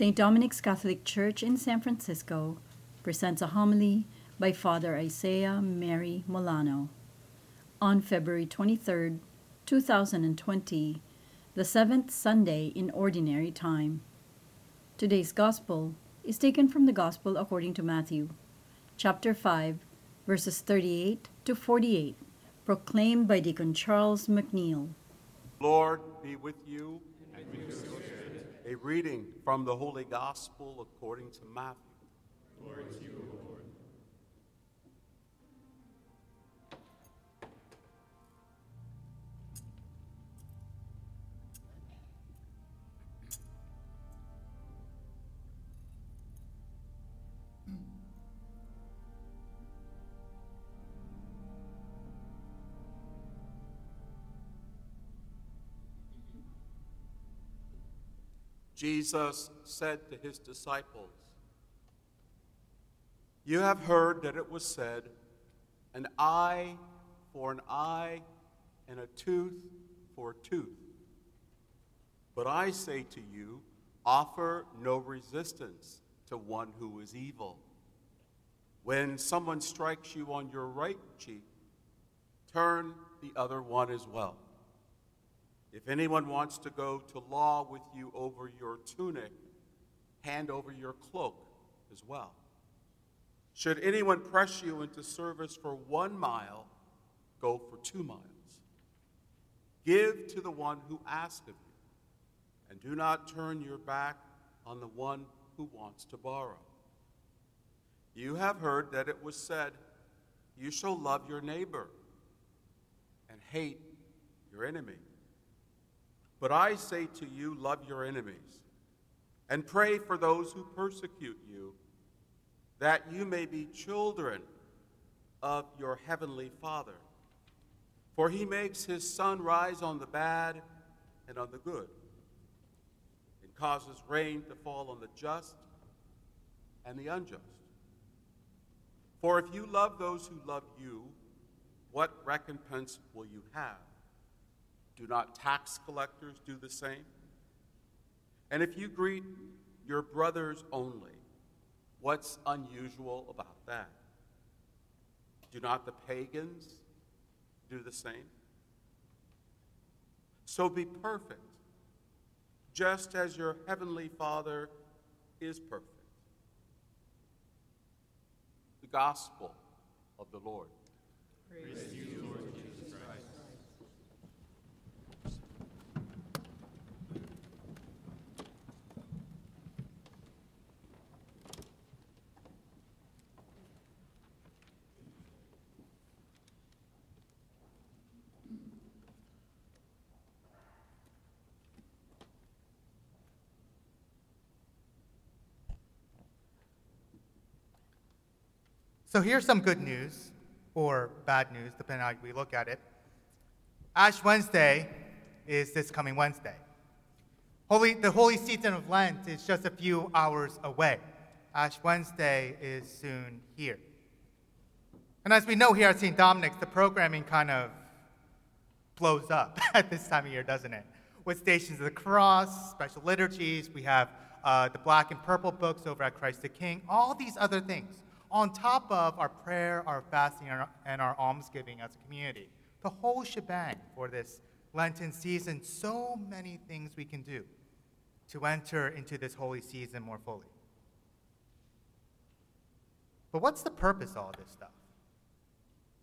St. Dominic's Catholic Church in San Francisco presents a homily by Father Isaiah Mary Molano on February 23, 2020, the seventh Sunday in Ordinary Time. Today's Gospel is taken from the Gospel according to Matthew, chapter 5, verses 38 to 48, proclaimed by Deacon Charles McNeil. Lord be with you. A reading from the Holy Gospel according to Matthew. Glory to you, Lord. Jesus said to his disciples, You have heard that it was said, an eye for an eye and a tooth for a tooth. But I say to you, offer no resistance to one who is evil. When someone strikes you on your right cheek, turn the other one as well. If anyone wants to go to law with you over your tunic, hand over your cloak as well. Should anyone press you into service for one mile, go for two miles. Give to the one who asks of you, and do not turn your back on the one who wants to borrow. You have heard that it was said, You shall love your neighbor and hate your enemy. But I say to you, love your enemies, and pray for those who persecute you, that you may be children of your heavenly Father. For he makes his sun rise on the bad and on the good, and causes rain to fall on the just and the unjust. For if you love those who love you, what recompense will you have? Do not tax collectors do the same? And if you greet your brothers only, what's unusual about that? Do not the pagans do the same? So be perfect, just as your heavenly Father is perfect. The Gospel of the Lord. Praise you, Lord Jesus Christ. So here's some good news, or bad news, depending on how we look at it. Ash Wednesday is this coming Wednesday. Holy, the holy season of Lent is just a few hours away. Ash Wednesday is soon here. And as we know here at St. Dominic's, the programming kind of blows up at this time of year, doesn't it? With Stations of the Cross, special liturgies, we have uh, the black and purple books over at Christ the King, all these other things on top of our prayer, our fasting, and our, and our almsgiving as a community. The whole shebang for this Lenten season, so many things we can do to enter into this holy season more fully. But what's the purpose of all this stuff?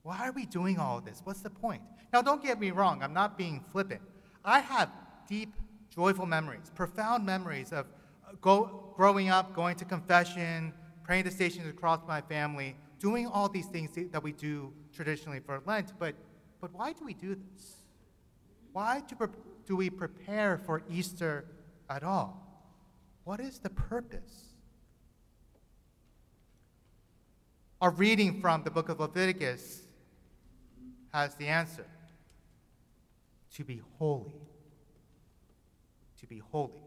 Why are we doing all this? What's the point? Now, don't get me wrong, I'm not being flippant. I have deep, joyful memories, profound memories of uh, go, growing up, going to confession, praying the stations across my family, doing all these things that we do traditionally for Lent. But, but why do we do this? Why do, do we prepare for Easter at all? What is the purpose? Our reading from the book of Leviticus has the answer to be holy. To be holy.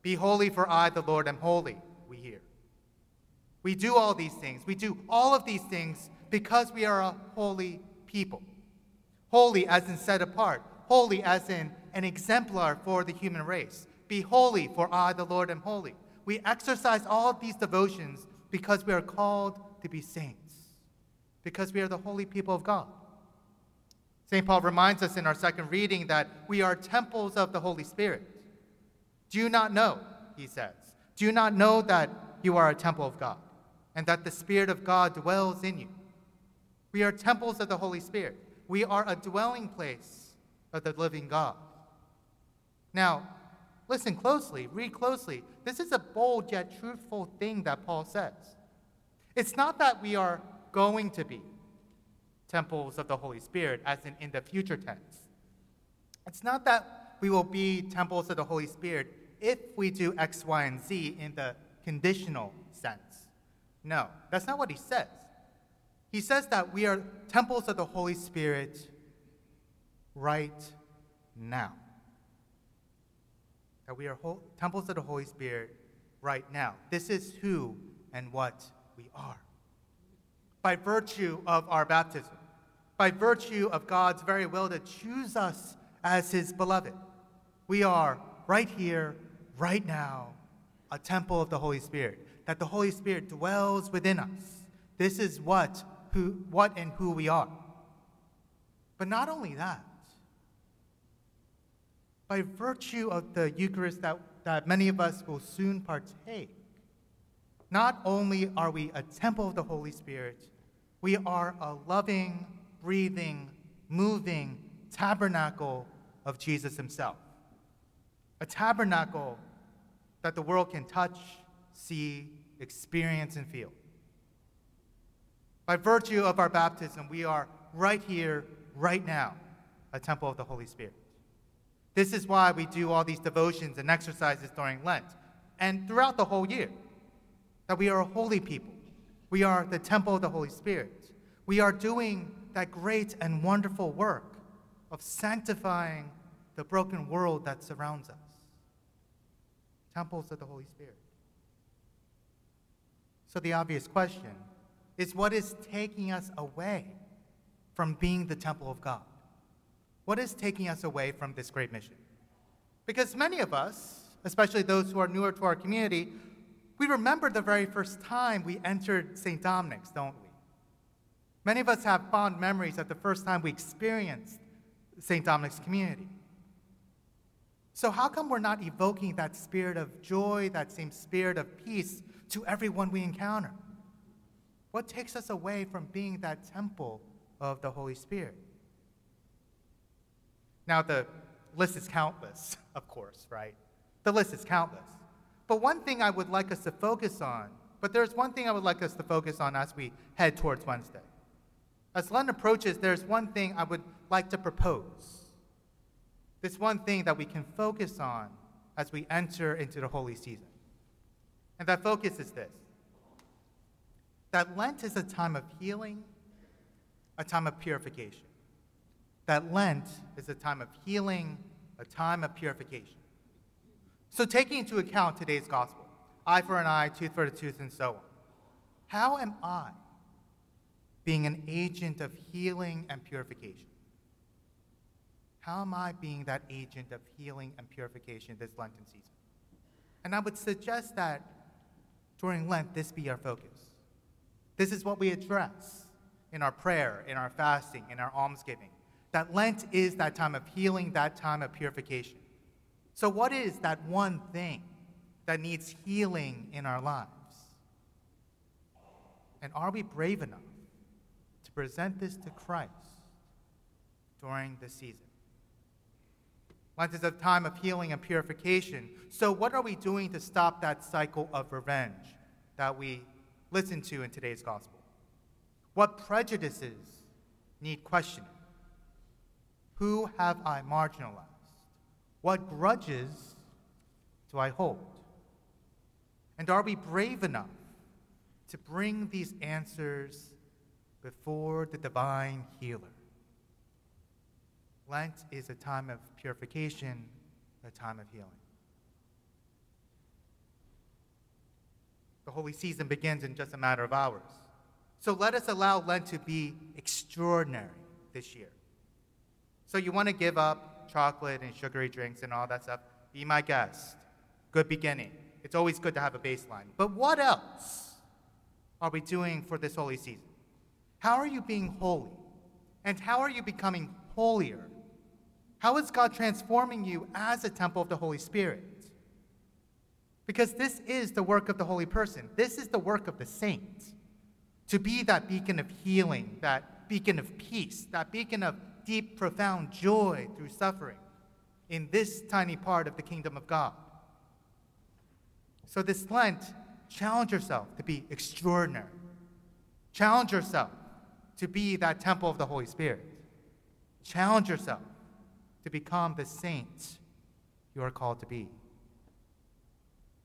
Be holy, for I, the Lord, am holy, we hear. We do all these things. We do all of these things because we are a holy people. Holy as in set apart, holy as in an exemplar for the human race. Be holy, for I, the Lord, am holy. We exercise all of these devotions because we are called to be saints, because we are the holy people of God. St. Paul reminds us in our second reading that we are temples of the Holy Spirit. Do you not know, he says, do you not know that you are a temple of God and that the Spirit of God dwells in you? We are temples of the Holy Spirit. We are a dwelling place of the living God. Now, listen closely, read closely. This is a bold yet truthful thing that Paul says. It's not that we are going to be temples of the Holy Spirit, as in in the future tense. It's not that we will be temples of the Holy Spirit if we do X, Y, and Z in the conditional. No, that's not what he says. He says that we are temples of the Holy Spirit right now. That we are ho- temples of the Holy Spirit right now. This is who and what we are. By virtue of our baptism, by virtue of God's very will to choose us as his beloved, we are right here, right now, a temple of the Holy Spirit. That the Holy Spirit dwells within us. This is what who, what and who we are. But not only that, by virtue of the Eucharist that, that many of us will soon partake, not only are we a temple of the Holy Spirit, we are a loving, breathing, moving tabernacle of Jesus himself. A tabernacle that the world can touch, see, experience, and feel. By virtue of our baptism, we are right here, right now, a temple of the Holy Spirit. This is why we do all these devotions and exercises during Lent and throughout the whole year. That we are a holy people. We are the temple of the Holy Spirit. We are doing that great and wonderful work of sanctifying the broken world that surrounds us. Temples of the Holy Spirit. So, the obvious question is what is taking us away from being the temple of God? What is taking us away from this great mission? Because many of us, especially those who are newer to our community, we remember the very first time we entered St. Dominic's, don't we? Many of us have fond memories of the first time we experienced St. Dominic's community. So, how come we're not evoking that spirit of joy, that same spirit of peace to everyone we encounter? What takes us away from being that temple of the Holy Spirit? Now, the list is countless, of course, right? The list is countless. But one thing I would like us to focus on, but there's one thing I would like us to focus on as we head towards Wednesday. As Lent approaches, there's one thing I would like to propose. This one thing that we can focus on as we enter into the holy season. And that focus is this that Lent is a time of healing, a time of purification. That Lent is a time of healing, a time of purification. So, taking into account today's gospel, eye for an eye, tooth for a tooth, and so on, how am I being an agent of healing and purification? How am I being that agent of healing and purification this Lenten season? And I would suggest that during Lent, this be our focus. This is what we address in our prayer, in our fasting, in our almsgiving. That Lent is that time of healing, that time of purification. So, what is that one thing that needs healing in our lives? And are we brave enough to present this to Christ during the season? Lent is a time of healing and purification. So, what are we doing to stop that cycle of revenge that we listen to in today's gospel? What prejudices need questioning? Who have I marginalized? What grudges do I hold? And are we brave enough to bring these answers before the divine healer? Lent is a time of purification, a time of healing. The holy season begins in just a matter of hours. So let us allow Lent to be extraordinary this year. So you want to give up chocolate and sugary drinks and all that stuff? Be my guest. Good beginning. it's always good to have a baseline. But what else are we doing for this holy season? How are you being holy? And how are you becoming holier? How is God transforming you as a temple of the Holy Spirit? Because this is the work of the holy person. This is the work of the saint. To be that beacon of healing, that beacon of peace, that beacon of deep, profound joy through suffering in this tiny part of the kingdom of God. So, this Lent, challenge yourself to be extraordinary. Challenge yourself to be that temple of the Holy Spirit. Challenge yourself to become the saints you are called to be.